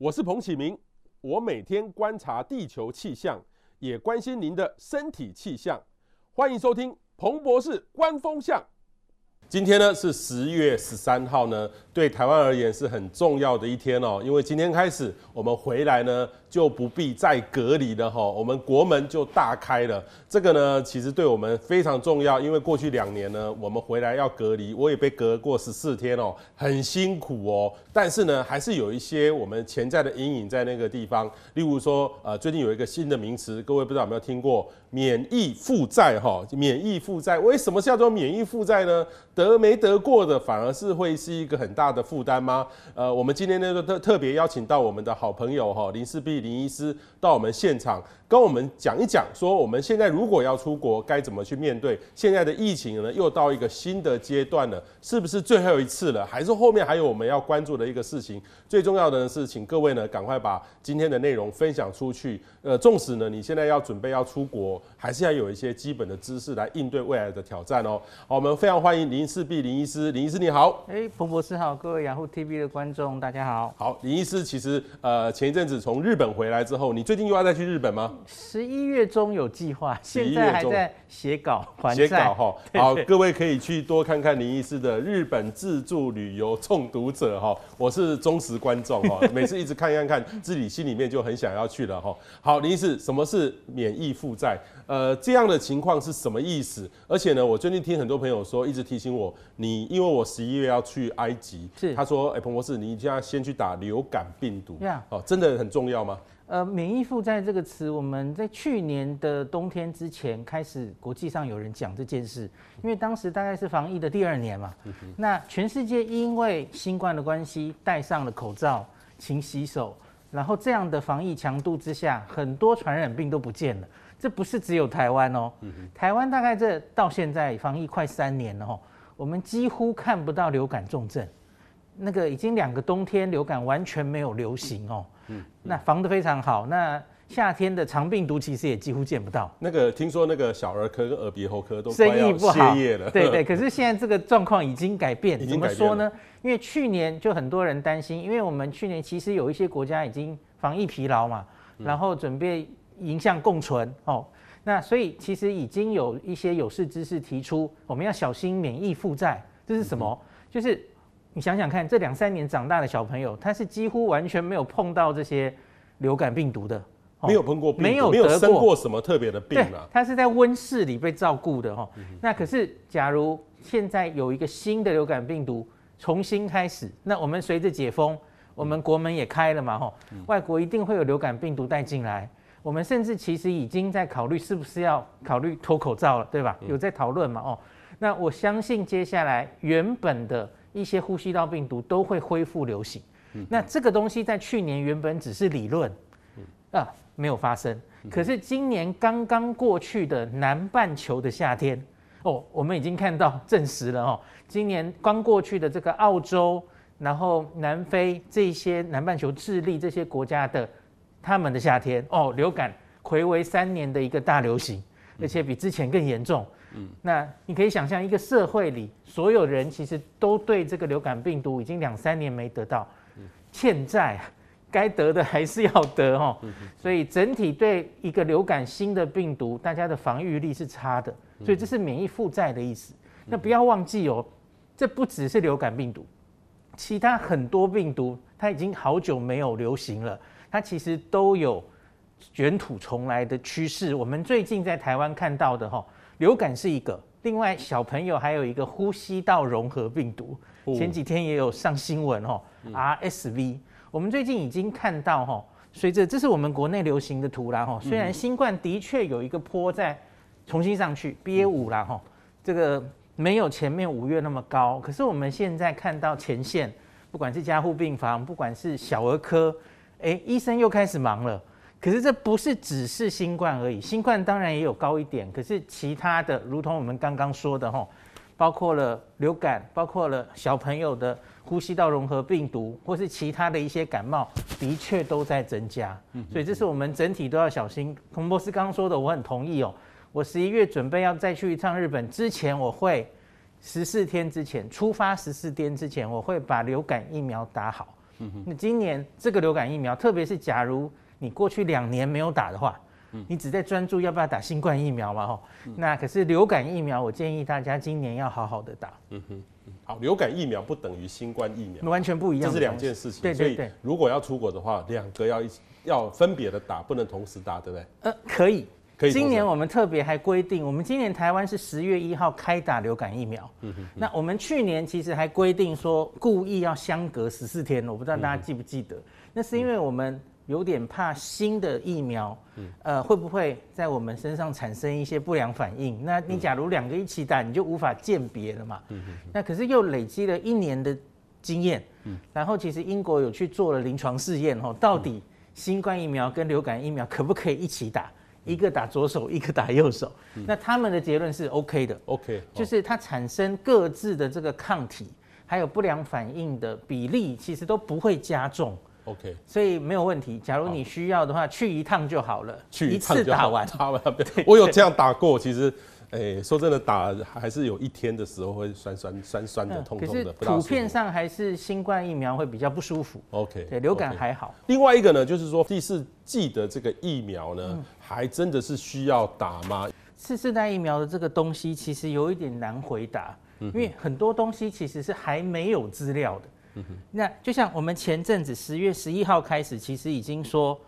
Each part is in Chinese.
我是彭启明，我每天观察地球气象，也关心您的身体气象。欢迎收听彭博士观风向。今天呢是十月十三号呢，对台湾而言是很重要的一天哦，因为今天开始我们回来呢。就不必再隔离了哈，我们国门就大开了。这个呢，其实对我们非常重要，因为过去两年呢，我们回来要隔离，我也被隔过十四天哦，很辛苦哦。但是呢，还是有一些我们潜在的阴影在那个地方。例如说，呃，最近有一个新的名词，各位不知道有没有听过？免疫负债哈，免疫负债，为什么叫做免疫负债呢？得没得过的反而是会是一个很大的负担吗？呃，我们今天呢，特特别邀请到我们的好朋友哈，林氏璧。林医师到我们现场跟我们讲一讲，说我们现在如果要出国，该怎么去面对现在的疫情呢？又到一个新的阶段了，是不是最后一次了？还是后面还有我们要关注的一个事情？最重要的呢是，请各位呢赶快把今天的内容分享出去。呃，纵使呢你现在要准备要出国，还是要有一些基本的知识来应对未来的挑战哦。好，我们非常欢迎林氏璧林医师，林医师你好。哎，彭博士好，各位雅虎 TV 的观众大家好。好，林医师其实呃前一阵子从日本。回来之后，你最近又要再去日本吗？十一月中有计划，现在还在写稿，写稿哈。好，各位可以去多看看林医师的日本自助旅游中毒者哈，我是忠实观众哈，每次一直看看看，自己心里面就很想要去了哈。好，林医师，什么是免疫负债？呃，这样的情况是什么意思？而且呢，我最近听很多朋友说，一直提醒我，你因为我十一月要去埃及，是他说，哎、欸，彭博士，你一定要先去打流感病毒，呀，哦，真的很重要吗？呃，免疫负债这个词，我们在去年的冬天之前开始，国际上有人讲这件事，因为当时大概是防疫的第二年嘛。那全世界因为新冠的关系，戴上了口罩，勤洗手，然后这样的防疫强度之下，很多传染病都不见了。这不是只有台湾哦，台湾大概这到现在防疫快三年了哦，我们几乎看不到流感重症，那个已经两个冬天流感完全没有流行哦。嗯，嗯，那防得非常好。那夏天的肠病毒其实也几乎见不到。那个听说那个小儿科跟耳鼻喉科都生意不好，对对。可是现在这个状况已经改变，怎么说呢？因为去年就很多人担心，因为我们去年其实有一些国家已经防疫疲劳嘛，然后准备迎向共存哦。那所以其实已经有一些有识之士提出，我们要小心免疫负债。这是什么？就是。你想想看，这两三年长大的小朋友，他是几乎完全没有碰到这些流感病毒的，没有碰过没有得过，生过什么特别的病啊。他是在温室里被照顾的哈。那可是，假如现在有一个新的流感病毒重新开始，那我们随着解封，我们国门也开了嘛哈，外国一定会有流感病毒带进来。我们甚至其实已经在考虑是不是要考虑脱口罩了，对吧？有在讨论嘛哦。那我相信接下来原本的。一些呼吸道病毒都会恢复流行，那这个东西在去年原本只是理论，啊，没有发生。可是今年刚刚过去的南半球的夏天，哦，我们已经看到证实了哦，今年刚过去的这个澳洲，然后南非这些南半球智利这些国家的他们的夏天，哦，流感回违三年的一个大流行，而且比之前更严重。嗯，那你可以想象，一个社会里所有人其实都对这个流感病毒已经两三年没得到，欠债，该得的还是要得哦。所以整体对一个流感新的病毒，大家的防御力是差的，所以这是免疫负债的意思。那不要忘记哦，这不只是流感病毒，其他很多病毒它已经好久没有流行了，它其实都有卷土重来的趋势。我们最近在台湾看到的哈。流感是一个，另外小朋友还有一个呼吸道融合病毒，前几天也有上新闻哦，RSV。我们最近已经看到哈，随着这是我们国内流行的图啦哈，虽然新冠的确有一个坡在重新上去，BA 五啦哈，这个没有前面五月那么高，可是我们现在看到前线，不管是加护病房，不管是小儿科，哎，医生又开始忙了。可是这不是只是新冠而已，新冠当然也有高一点，可是其他的，如同我们刚刚说的吼，包括了流感，包括了小朋友的呼吸道融合病毒，或是其他的一些感冒，的确都在增加。所以这是我们整体都要小心。彭博士刚刚说的，我很同意哦。我十一月准备要再去一趟日本之前，我会十四天之前出发，十四天之前我会把流感疫苗打好。那今年这个流感疫苗，特别是假如你过去两年没有打的话，嗯，你只在专注要不要打新冠疫苗嘛，吼，那可是流感疫苗，我建议大家今年要好好的打。嗯哼，好，流感疫苗不等于新冠疫苗，完全不一样，这是两件事情。对对如果要出国的话，两个要一起要分别的打，不能同时打，对不对？呃，可以。今年我们特别还规定，我们今年台湾是十月一号开打流感疫苗。嗯哼。那我们去年其实还规定说，故意要相隔十四天，我不知道大家记不记得？那是因为我们有点怕新的疫苗，呃，会不会在我们身上产生一些不良反应？那你假如两个一起打，你就无法鉴别了嘛。嗯哼。那可是又累积了一年的经验。嗯。然后其实英国有去做了临床试验，哦，到底新冠疫苗跟流感疫苗可不可以一起打？一个打左手，一个打右手，嗯、那他们的结论是 OK 的，OK，就是它产生各自的这个抗体，还有不良反应的比例，其实都不会加重，OK，所以没有问题。假如你需要的话，去一趟就好了，去一次打完，打完。我有这样打过，其实。哎、欸，说真的，打还是有一天的时候会酸酸酸酸的、痛痛的。可是普遍上还是新冠疫苗会比较不舒服。OK，对，流感还好。Okay. 另外一个呢，就是说第四季的这个疫苗呢，嗯、还真的是需要打吗？次世代疫苗的这个东西其实有一点难回答，嗯、因为很多东西其实是还没有资料的。那就像我们前阵子十月十一号开始，其实已经说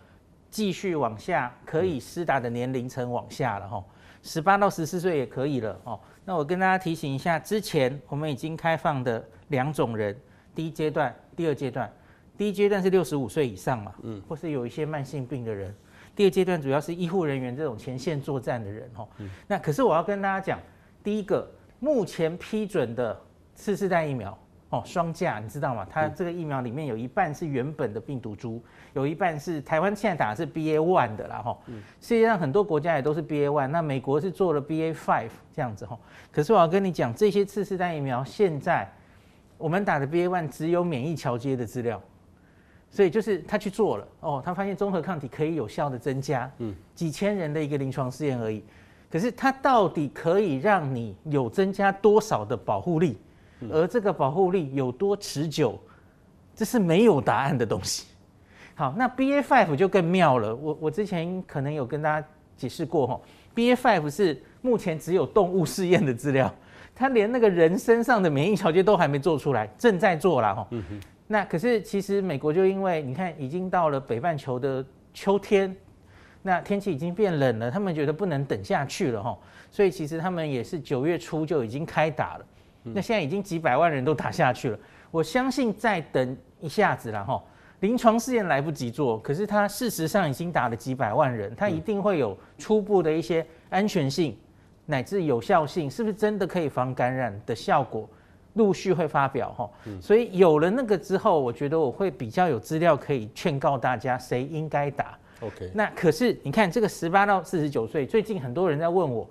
继续往下可以施打的年龄层往下了哈。十八到十四岁也可以了哦。那我跟大家提醒一下，之前我们已经开放的两种人，第一阶段、第二阶段。第一阶段是六十五岁以上嘛，嗯，或是有一些慢性病的人。第二阶段主要是医护人员这种前线作战的人哦。那可是我要跟大家讲，第一个目前批准的次世代疫苗。哦，双价你知道吗？它这个疫苗里面有一半是原本的病毒株，有一半是台湾现在打的是 BA one 的啦哈。世界上很多国家也都是 BA one，那美国是做了 BA five 这样子哈。可是我要跟你讲，这些次世代疫苗现在我们打的 BA one 只有免疫桥接的资料，所以就是他去做了哦，他发现综合抗体可以有效的增加，嗯，几千人的一个临床试验而已。可是它到底可以让你有增加多少的保护力？而这个保护力有多持久，这是没有答案的东西。好，那 BA five 就更妙了。我我之前可能有跟大家解释过哈，BA five 是目前只有动物试验的资料，它连那个人身上的免疫调节都还没做出来，正在做啦哈。嗯哼。那可是其实美国就因为你看已经到了北半球的秋天，那天气已经变冷了，他们觉得不能等下去了哈，所以其实他们也是九月初就已经开打了。那现在已经几百万人都打下去了，我相信再等一下子了哈。临床试验来不及做，可是它事实上已经打了几百万人，它一定会有初步的一些安全性乃至有效性，是不是真的可以防感染的效果，陆续会发表哈。所以有了那个之后，我觉得我会比较有资料可以劝告大家谁应该打。OK。那可是你看这个十八到四十九岁，最近很多人在问我。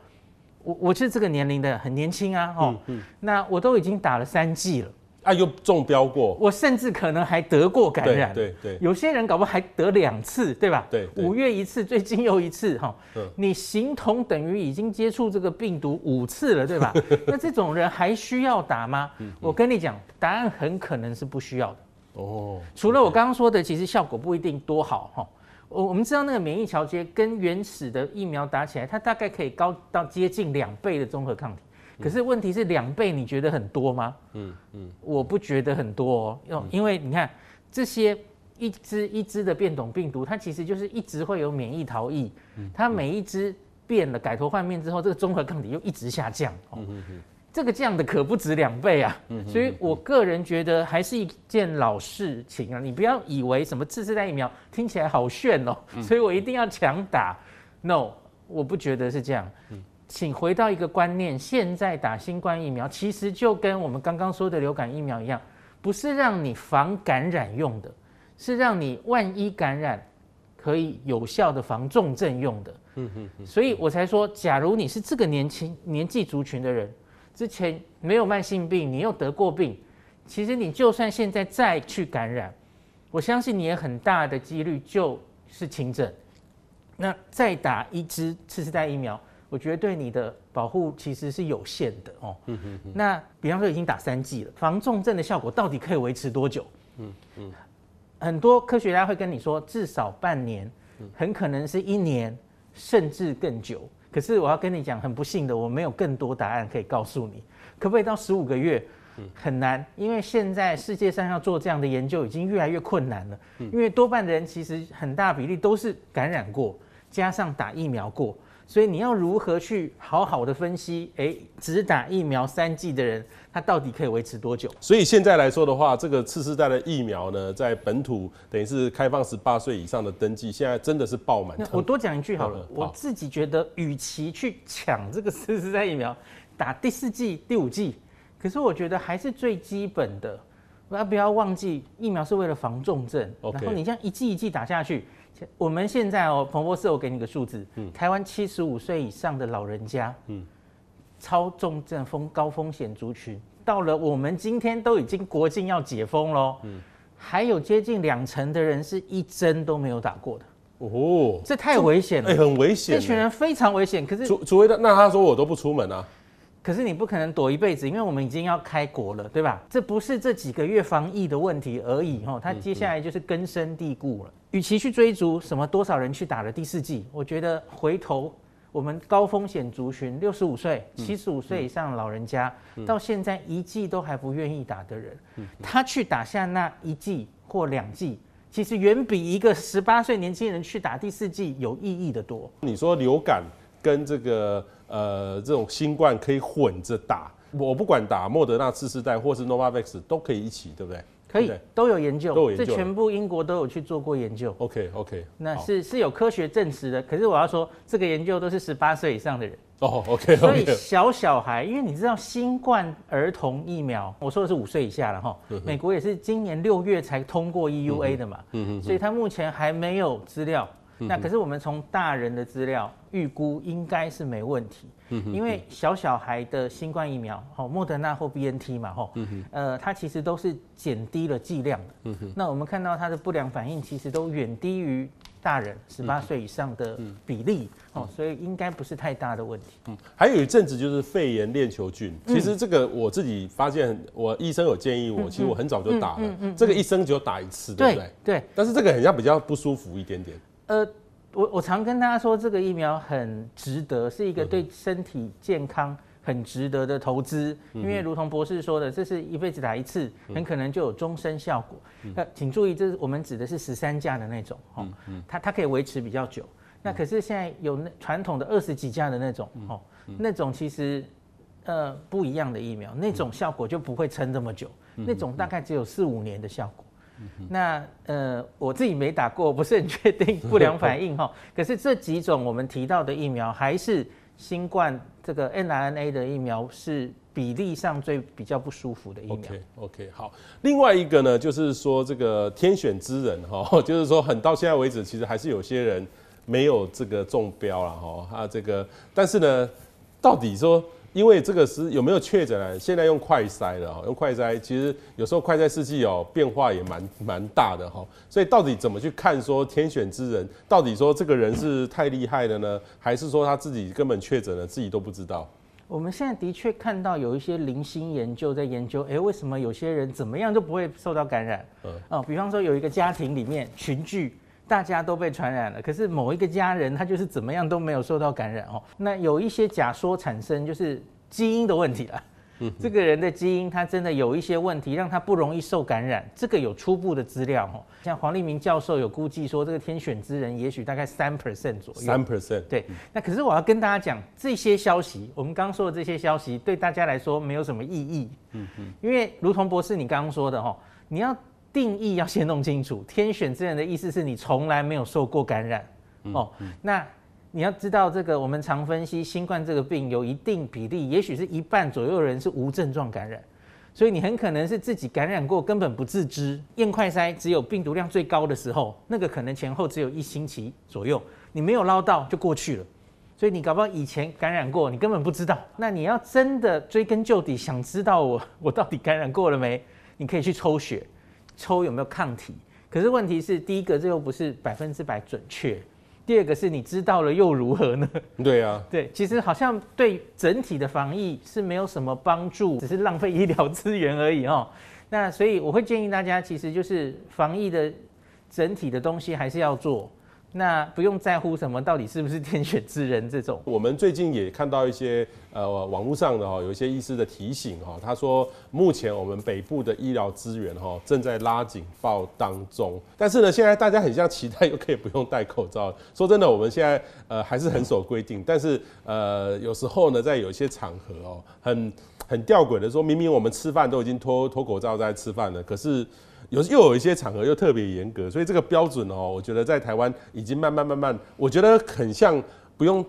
我我是这个年龄的，很年轻啊，哦，嗯嗯、那我都已经打了三剂了，啊，又中标过，我甚至可能还得过感染，对对，对有些人搞不好还得两次，对吧？对，五月一次，最近又一次，哈，嗯、你形同等于已经接触这个病毒五次了，对吧？那这种人还需要打吗？我跟你讲，答案很可能是不需要的。哦，除了我刚刚说的，其实效果不一定多好，哈。我我们知道那个免疫桥接跟原始的疫苗打起来，它大概可以高到接近两倍的综合抗体。可是问题是两倍，你觉得很多吗？嗯嗯，我不觉得很多哦，因为你看这些一只一只的变种病毒，它其实就是一直会有免疫逃逸，它每一只变了改头换面之后，这个综合抗体又一直下降。嗯嗯。这个降的可不止两倍啊，所以我个人觉得还是一件老事情啊。你不要以为什么次世代疫苗听起来好炫哦，所以我一定要强打。No，我不觉得是这样。请回到一个观念，现在打新冠疫苗其实就跟我们刚刚说的流感疫苗一样，不是让你防感染用的，是让你万一感染可以有效的防重症用的。所以我才说，假如你是这个年轻年纪族群的人。之前没有慢性病，你又得过病，其实你就算现在再去感染，我相信你也很大的几率就是轻症。那再打一支次世代疫苗，我觉得对你的保护其实是有限的哦。嗯嗯嗯。那比方说已经打三剂了，防重症的效果到底可以维持多久？嗯嗯。很多科学家会跟你说，至少半年，很可能是一年，甚至更久。可是我要跟你讲，很不幸的，我没有更多答案可以告诉你。可不可以到十五个月？很难，因为现在世界上要做这样的研究已经越来越困难了。因为多半的人其实很大比例都是感染过，加上打疫苗过。所以你要如何去好好的分析？哎，只打疫苗三剂的人，他到底可以维持多久？所以现在来说的话，这个次世代的疫苗呢，在本土等于是开放十八岁以上的登记，现在真的是爆满。我多讲一句好了，我自己觉得，与其去抢这个次世代疫苗，打第四剂、第五剂，可是我觉得还是最基本的，不要不要忘记，疫苗是为了防重症。然后你这样一剂一剂打下去。我们现在哦，彭博士，我给你个数字，嗯，台湾七十五岁以上的老人家，嗯，超重症风高风险族群，到了我们今天都已经国境要解封喽，嗯，还有接近两成的人是一针都没有打过的，哦，这太危险了，哎，很危险，这群人非常危险，可是除除非他，那他说我都不出门啊。可是你不可能躲一辈子，因为我们已经要开国了，对吧？这不是这几个月防疫的问题而已，哈，它接下来就是根深蒂固了。与其去追逐什么多少人去打了第四季，我觉得回头我们高风险族群，六十五岁、七十五岁以上老人家，到现在一季都还不愿意打的人，他去打下那一季或两季，其实远比一个十八岁年轻人去打第四季有意义的多。你说流感跟这个？呃，这种新冠可以混着打，我不管打莫德纳次世代或是 Novavax 都可以一起，对不对？可以，都有研究，都有研究，这全部英国都有去做过研究。OK OK，那是是有科学证实的。可是我要说，这个研究都是十八岁以上的人。哦，OK，所以小小孩，因为你知道新冠儿童疫苗，我说的是五岁以下了哈。美国也是今年六月才通过 EUA 的嘛，嗯嗯，所以他目前还没有资料。那可是我们从大人的资料预估应该是没问题，因为小小孩的新冠疫苗，哦，莫德纳或 BNT 嘛，吼，呃，它其实都是减低了剂量的。那我们看到它的不良反应其实都远低于大人十八岁以上的比例，哦，所以应该不是太大的问题。嗯，还有一阵子就是肺炎链球菌，其实这个我自己发现，我医生有建议我，其实我很早就打了，这个一生只有打一次，对不对？对。但是这个好像比较不舒服一点点。呃，我我常跟大家说，这个疫苗很值得，是一个对身体健康很值得的投资。因为如同博士说的，这是一辈子打一次，很可能就有终身效果。那请注意，这是我们指的是十三价的那种，哦，它它可以维持比较久。那可是现在有那传统的二十几价的那种，哦，那种其实呃不一样的疫苗，那种效果就不会撑这么久，那种大概只有四五年的效果。那呃，我自己没打过，不是很确定 不良反应哈。可是这几种我们提到的疫苗，还是新冠这个 mRNA 的疫苗是比例上最比较不舒服的疫苗。OK OK 好，另外一个呢，就是说这个天选之人哈，就是说很到现在为止，其实还是有些人没有这个中标了哈。啊，这个但是呢，到底说。因为这个是有没有确诊啊？现在用快筛了哈，用快筛其实有时候快筛试剂哦变化也蛮蛮大的哈，所以到底怎么去看说天选之人，到底说这个人是太厉害了呢，还是说他自己根本确诊了自己都不知道？我们现在的确看到有一些零星研究在研究，哎，为什么有些人怎么样都不会受到感染？嗯，哦，比方说有一个家庭里面群聚。大家都被传染了，可是某一个家人他就是怎么样都没有受到感染哦。那有一些假说产生，就是基因的问题了。嗯，这个人的基因他真的有一些问题，让他不容易受感染。这个有初步的资料哦。像黄立明教授有估计说，这个天选之人也许大概三 percent 左右。三 percent。对。那可是我要跟大家讲，这些消息，我们刚刚说的这些消息，对大家来说没有什么意义。嗯嗯。因为如同博士你刚刚说的哈，你要。定义要先弄清楚，天选之人的意思是你从来没有受过感染哦。那你要知道，这个我们常分析新冠这个病有一定比例，也许是一半左右的人是无症状感染，所以你很可能是自己感染过，根本不自知。验快筛只有病毒量最高的时候，那个可能前后只有一星期左右，你没有捞到就过去了。所以你搞不好以前感染过，你根本不知道。那你要真的追根究底，想知道我我到底感染过了没？你可以去抽血。抽有没有抗体？可是问题是，第一个这又不是百分之百准确，第二个是你知道了又如何呢？对啊，对，其实好像对整体的防疫是没有什么帮助，只是浪费医疗资源而已哦。那所以我会建议大家，其实就是防疫的整体的东西还是要做。那不用在乎什么，到底是不是天选之人这种。我们最近也看到一些呃网络上的哈，有一些医师的提醒哈，他说目前我们北部的医疗资源哈正在拉警报当中，但是呢，现在大家很像期待又可以不用戴口罩。说真的，我们现在呃还是很守规定，但是呃有时候呢，在有一些场合哦，很很吊诡的说，明明我们吃饭都已经脱脱口罩在吃饭了，可是。有又有一些场合又特别严格，所以这个标准哦，我觉得在台湾已经慢慢慢慢，我觉得很像不用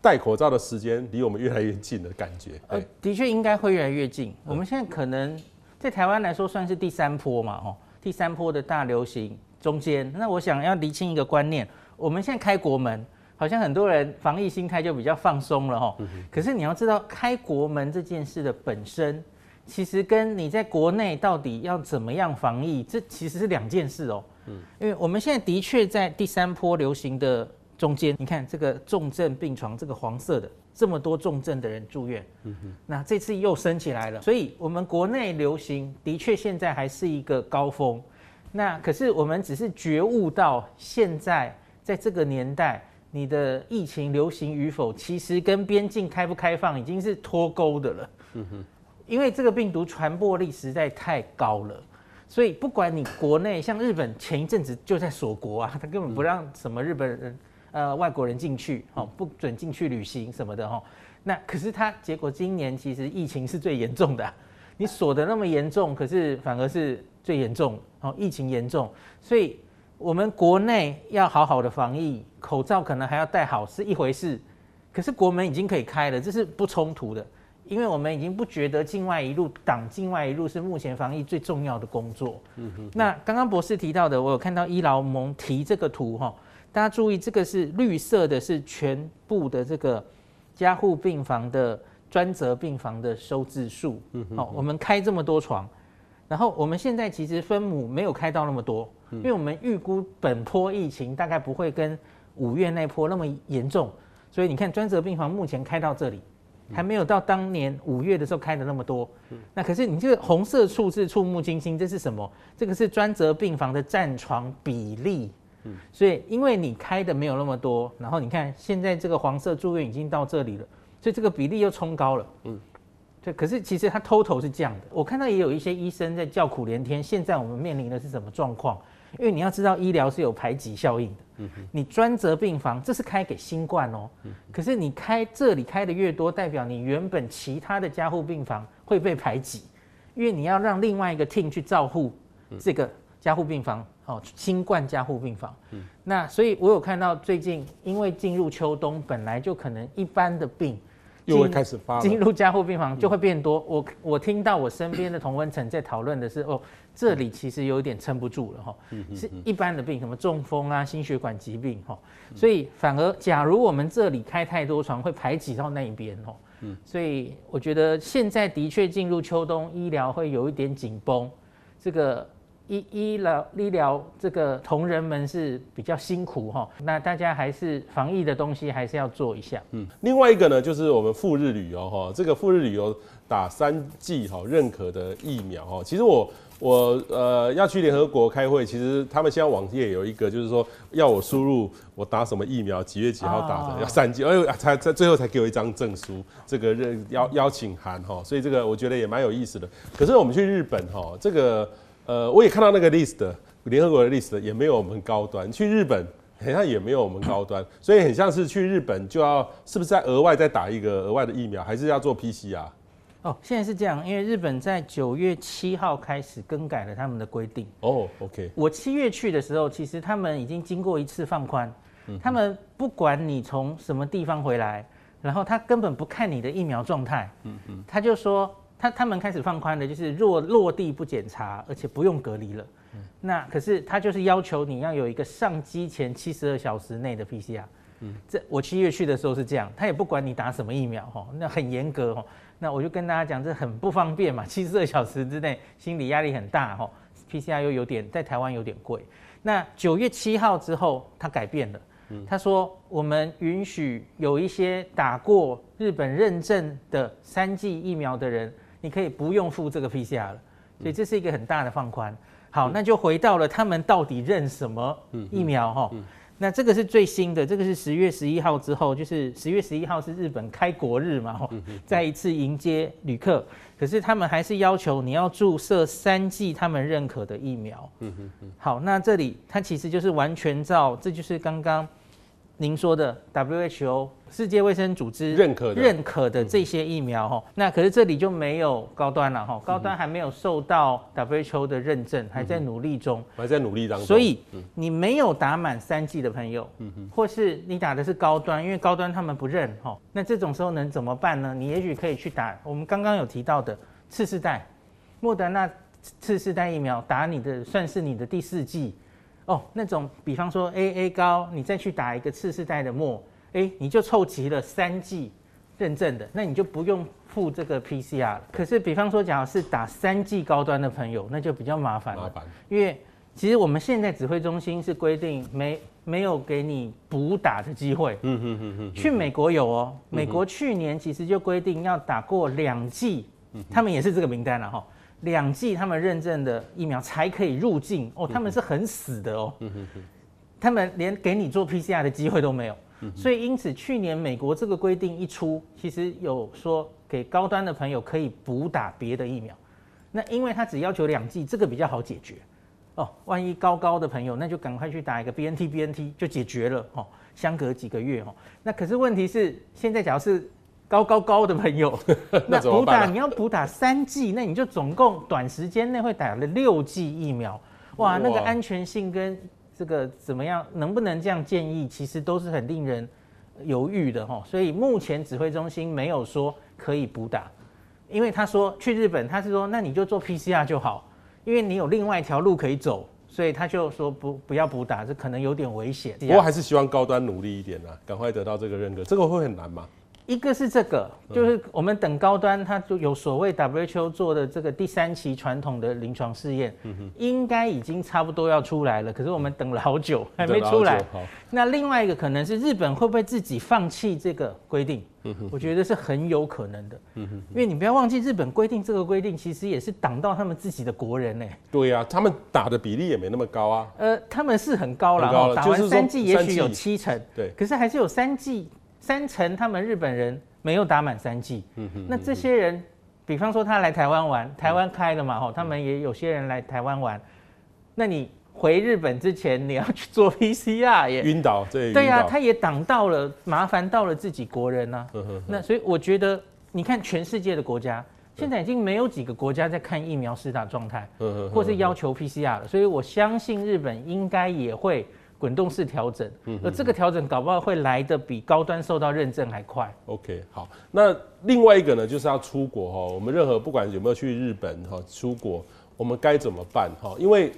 戴口罩的时间离我们越来越近的感觉。呃，的确应该会越来越近。我们现在可能在台湾来说算是第三波嘛，哦，第三波的大流行中间。那我想要厘清一个观念，我们现在开国门，好像很多人防疫心态就比较放松了哈。可是你要知道，开国门这件事的本身。其实跟你在国内到底要怎么样防疫，这其实是两件事哦。嗯，因为我们现在的确在第三波流行的中间，你看这个重症病床，这个黄色的这么多重症的人住院，嗯哼，那这次又升起来了，所以我们国内流行的确现在还是一个高峰。那可是我们只是觉悟到现在在这个年代，你的疫情流行与否，其实跟边境开不开放已经是脱钩的了。嗯哼。因为这个病毒传播力实在太高了，所以不管你国内，像日本前一阵子就在锁国啊，他根本不让什么日本人、呃外国人进去，哦，不准进去旅行什么的哈。那可是他结果今年其实疫情是最严重的啊，你锁得那么严重，可是反而是最严重，哦，疫情严重，所以我们国内要好好的防疫，口罩可能还要戴好是一回事，可是国门已经可以开了，这是不冲突的。因为我们已经不觉得境外一路挡境外一路是目前防疫最重要的工作。嗯哼。那刚刚博士提到的，我有看到医劳盟提这个图哈，大家注意，这个是绿色的，是全部的这个加护病房的专责病房的收治数。嗯哼。好，我们开这么多床，然后我们现在其实分母没有开到那么多，因为我们预估本波疫情大概不会跟五月那波那么严重，所以你看专责病房目前开到这里。还没有到当年五月的时候开的那么多，那可是你这个红色数字触目惊心，这是什么？这个是专责病房的占床比例。所以因为你开的没有那么多，然后你看现在这个黄色住院已经到这里了，所以这个比例又冲高了。嗯，对。可是其实它 total 是这样的，我看到也有一些医生在叫苦连天。现在我们面临的是什么状况？因为你要知道，医疗是有排挤效应的。你专责病房这是开给新冠哦，可是你开这里开的越多，代表你原本其他的加护病房会被排挤，因为你要让另外一个 team 去照护这个加护病房哦，新冠加护病房。那所以我有看到最近，因为进入秋冬，本来就可能一般的病。又会开始发进入加护病房就会变多。我我听到我身边的同温层在讨论的是，哦，这里其实有点撑不住了哈。是一般的病，什么中风啊、心血管疾病哈。所以反而，假如我们这里开太多床，会排挤到那一边哦。所以我觉得现在的确进入秋冬，医疗会有一点紧绷。这个。医医疗医疗这个同仁们是比较辛苦哈，那大家还是防疫的东西还是要做一下。嗯，另外一个呢，就是我们赴日旅游哈，这个赴日旅游打三剂哈认可的疫苗哈，其实我我呃要去联合国开会，其实他们现在网页有一个就是说要我输入我打什么疫苗，几月几号打的，要三剂，哎呦才才最后才给我一张证书，这个认邀邀请函哈，所以这个我觉得也蛮有意思的。可是我们去日本哈，这个。呃，我也看到那个 list，联合国的 list 也没有我们高端。去日本好像也没有我们高端，所以很像是去日本就要是不是再额外再打一个额外的疫苗，还是要做 PCR？哦，现在是这样，因为日本在九月七号开始更改了他们的规定。哦，OK。我七月去的时候，其实他们已经经过一次放宽，他们不管你从什么地方回来，然后他根本不看你的疫苗状态，嗯嗯，他就说。他他们开始放宽的，就是若落地不检查，而且不用隔离了。嗯、那可是他就是要求你要有一个上机前七十二小时内的 PCR。嗯，这我七月去的时候是这样，他也不管你打什么疫苗哈，那很严格哈。那我就跟大家讲，这很不方便嘛，七十二小时之内心理压力很大哈。PCR 又有点在台湾有点贵。那九月七号之后，他改变了。他说我们允许有一些打过日本认证的三剂疫苗的人。你可以不用付这个 PCR 了，所以这是一个很大的放宽。好，那就回到了他们到底认什么疫苗哈？那这个是最新的，这个是十月十一号之后，就是十月十一号是日本开国日嘛，再一次迎接旅客。可是他们还是要求你要注射三剂他们认可的疫苗。好，那这里它其实就是完全照，这就是刚刚。您说的 WHO 世界卫生组织认可认可的这些疫苗哈，那可是这里就没有高端了哈，高端还没有受到 WHO 的认证，还在努力中，还在努力当中。所以你没有打满三剂的朋友，或是你打的是高端，因为高端他们不认哈，那这种时候能怎么办呢？你也许可以去打我们刚刚有提到的次世代莫德纳次世代疫苗，打你的算是你的第四剂。哦，那种比方说 AA 高，你再去打一个次世代的墨，哎，你就凑齐了三剂认证的，那你就不用付这个 PCR 了。可是比方说，假如是打三剂高端的朋友，那就比较麻烦了。麻烦，因为其实我们现在指挥中心是规定没没有给你补打的机会。嗯嗯嗯嗯。去美国有哦，美国去年其实就规定要打过两剂，他们也是这个名单了哈。两剂他们认证的疫苗才可以入境哦，他们是很死的哦，他们连给你做 PCR 的机会都没有，所以因此去年美国这个规定一出，其实有说给高端的朋友可以补打别的疫苗，那因为他只要求两剂，这个比较好解决。哦，万一高高的朋友，那就赶快去打一个 BNT BNT 就解决了。哦，相隔几个月哦，那可是问题是现在假如是。高高高的朋友，那补打你要补打三剂，那你就总共短时间内会打了六剂疫苗，哇，那个安全性跟这个怎么样，能不能这样建议，其实都是很令人犹豫的哈。所以目前指挥中心没有说可以补打，因为他说去日本，他是说那你就做 PCR 就好，因为你有另外一条路可以走，所以他就说不不要补打，这可能有点危险。不过还是希望高端努力一点啊，赶快得到这个认可，这个会很难吗？一个是这个，就是我们等高端，它就有所谓 WHO 做的这个第三期传统的临床试验，应该已经差不多要出来了。可是我们等了好久还没出来。那另外一个可能是日本会不会自己放弃这个规定？我觉得是很有可能的。嗯因为你不要忘记，日本规定这个规定其实也是挡到他们自己的国人呢。对呀，他们打的比例也没那么高啊。呃，他们是很高了，打完三剂也许有七成。对，可是还是有三剂。三成他们日本人没有打满三剂，那这些人，比方说他来台湾玩，台湾开了嘛吼，他们也有些人来台湾玩，那你回日本之前你要去做 PCR 也，晕倒，对，对呀，他也挡到了，麻烦到了自己国人呐。那所以我觉得，你看全世界的国家，现在已经没有几个国家在看疫苗施打状态，或是要求 PCR 了，所以我相信日本应该也会。滚动式调整，而这个调整搞不好会来得比高端受到认证还快。OK，好，那另外一个呢，就是要出国哈。我们任何不管有没有去日本哈，出国我们该怎么办哈？因为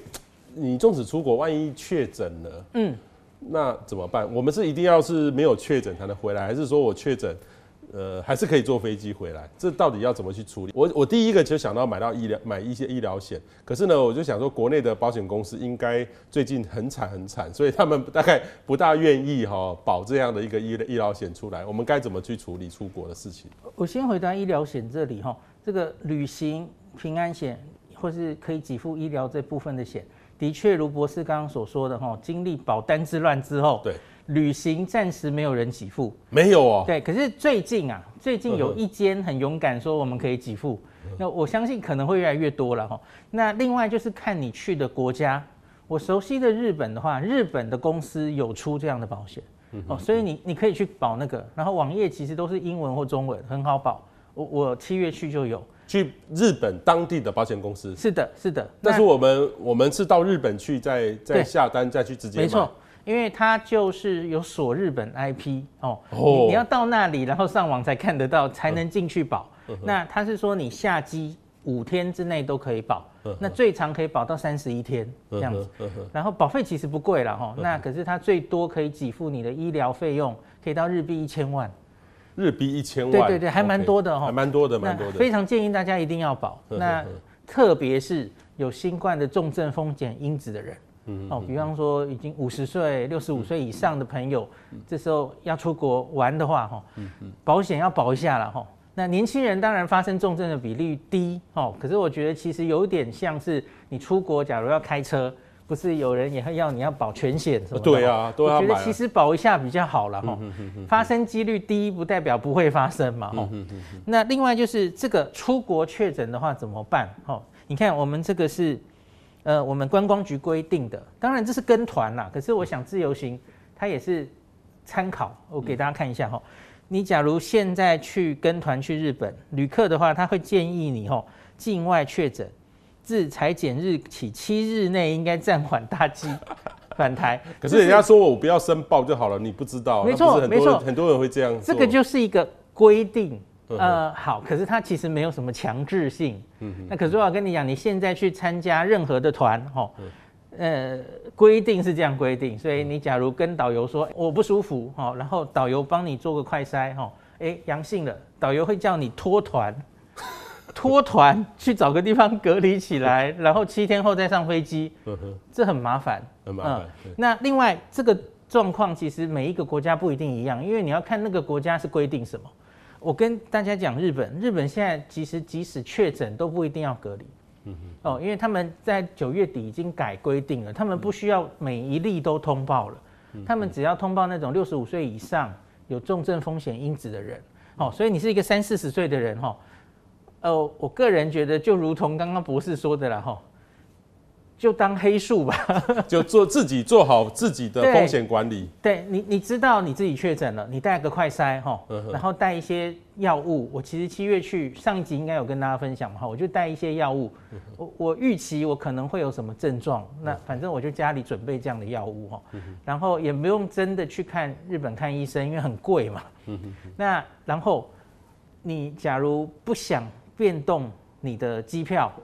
你纵使出国，万一确诊了，嗯，那怎么办？我们是一定要是没有确诊才能回来，还是说我确诊？呃，还是可以坐飞机回来，这到底要怎么去处理？我我第一个就想到买到医疗买一些医疗险，可是呢，我就想说国内的保险公司应该最近很惨很惨，所以他们大概不大愿意哈保这样的一个医医疗险出来。我们该怎么去处理出国的事情？我先回答医疗险这里哈，这个旅行平安险或是可以给付医疗这部分的险，的确如博士刚刚所说的哈，经历保单之乱之后，对。旅行暂时没有人给付，没有哦。对，可是最近啊，最近有一间很勇敢说我们可以给付，那我相信可能会越来越多了哈。那另外就是看你去的国家，我熟悉的日本的话，日本的公司有出这样的保险哦，所以你你可以去保那个，然后网页其实都是英文或中文，很好保。我我七月去就有去日本当地的保险公司，是的，是的。但是我们我们是到日本去再再下单再去直接买。没错。因为它就是有锁日本 IP 哦，你你要到那里，然后上网才看得到，才能进去保。那他是说你下机五天之内都可以保，那最长可以保到三十一天这样子。然后保费其实不贵了哈，那可是它最多可以给付你的医疗费用，可以到日币一千万。日币一千万？对对对，还蛮多的哈，还蛮多的，蛮多的。非常建议大家一定要保。那特别是有新冠的重症风险因子的人。哦，比方说已经五十岁、六十五岁以上的朋友，这时候要出国玩的话，哈，保险要保一下了哈。那年轻人当然发生重症的比例低哦，可是我觉得其实有点像是你出国，假如要开车，不是有人也会要你要保全险什么的？对啊，都要买。我觉得其实保一下比较好了哈，发生几率低不代表不会发生嘛哈。那另外就是这个出国确诊的话怎么办？哈，你看我们这个是呃我们观光局规定的，当然这是跟团啦，可是我想自由行它也是参考，我给大家看一下哈。你假如现在去跟团去日本，旅客的话，他会建议你吼，境外确诊，自采检日起七日内应该暂缓搭机返台。可是人家说我不要申报就好了，你不知道，没错，没错，很多人会这样。这个就是一个规定，呃，好，可是它其实没有什么强制性。嗯，那可是我要跟你讲，你现在去参加任何的团，吼。呃，规定是这样规定，所以你假如跟导游说我不舒服，哈，然后导游帮你做个快筛，哈，哎，阳性了，导游会叫你脱团，脱团去找个地方隔离起来，然后七天后再上飞机，这很麻烦，很麻烦。那另外这个状况其实每一个国家不一定一样，因为你要看那个国家是规定什么。我跟大家讲，日本，日本现在其实即使确诊都不一定要隔离。哦，因为他们在九月底已经改规定了，他们不需要每一例都通报了，他们只要通报那种六十五岁以上有重症风险因子的人。哦，所以你是一个三四十岁的人，哈，呃，我个人觉得就如同刚刚博士说的了，哈。就当黑数吧，就做自己做好自己的风险管理。对，对你，你知道你自己确诊了，你带个快筛哈，然后带一些药物。我其实七月去上一集应该有跟大家分享嘛，我就带一些药物。我我预期我可能会有什么症状，那反正我就家里准备这样的药物哈，然后也不用真的去看日本看医生，因为很贵嘛。那然后你假如不想变动你的机票哦。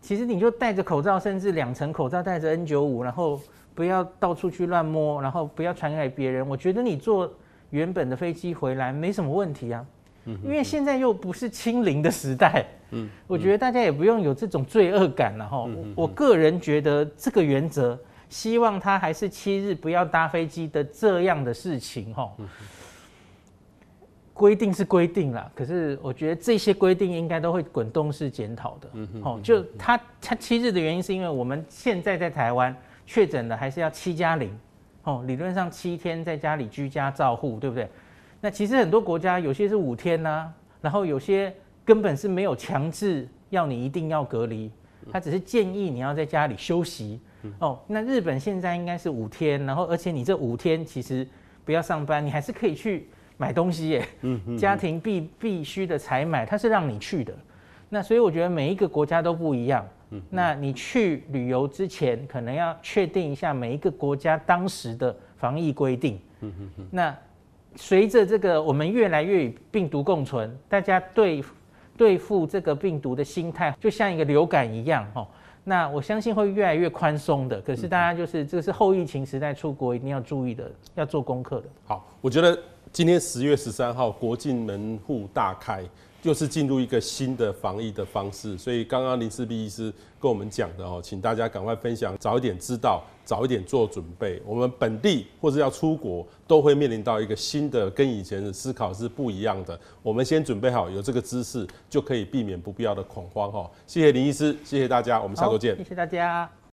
其实你就戴着口罩，甚至两层口罩，戴着 N 九五然后不要到处去乱摸，然后不要传给别人。我觉得你坐原本的飞机回来没什么问题啊，因为现在又不是清零的时代。嗯，我觉得大家也不用有这种罪恶感了哈。我个人觉得这个原则，希望他还是七日不要搭飞机的这样的事情哈。规定是规定啦，可是我觉得这些规定应该都会滚动式检讨的。嗯哼，哦，就他他七日的原因是因为我们现在在台湾确诊的还是要七加零，哦，理论上七天在家里居家照护，对不对？那其实很多国家有些是五天呐、啊，然后有些根本是没有强制要你一定要隔离，他只是建议你要在家里休息。哦，那日本现在应该是五天，然后而且你这五天其实不要上班，你还是可以去。买东西耶，家庭必必须的采买，它是让你去的。那所以我觉得每一个国家都不一样。那你去旅游之前，可能要确定一下每一个国家当时的防疫规定。那随着这个我们越来越与病毒共存，大家对对付这个病毒的心态，就像一个流感一样哦。那我相信会越来越宽松的。可是大家就是这个是后疫情时代出国一定要注意的，要做功课的。好，我觉得。今天十月十三号，国境门户大开，就是进入一个新的防疫的方式。所以刚刚林氏璧医师跟我们讲的哦，请大家赶快分享，早一点知道，早一点做准备。我们本地或者要出国，都会面临到一个新的，跟以前的思考是不一样的。我们先准备好，有这个知识，就可以避免不必要的恐慌哈。谢谢林医师，谢谢大家，我们下周见。谢谢大家。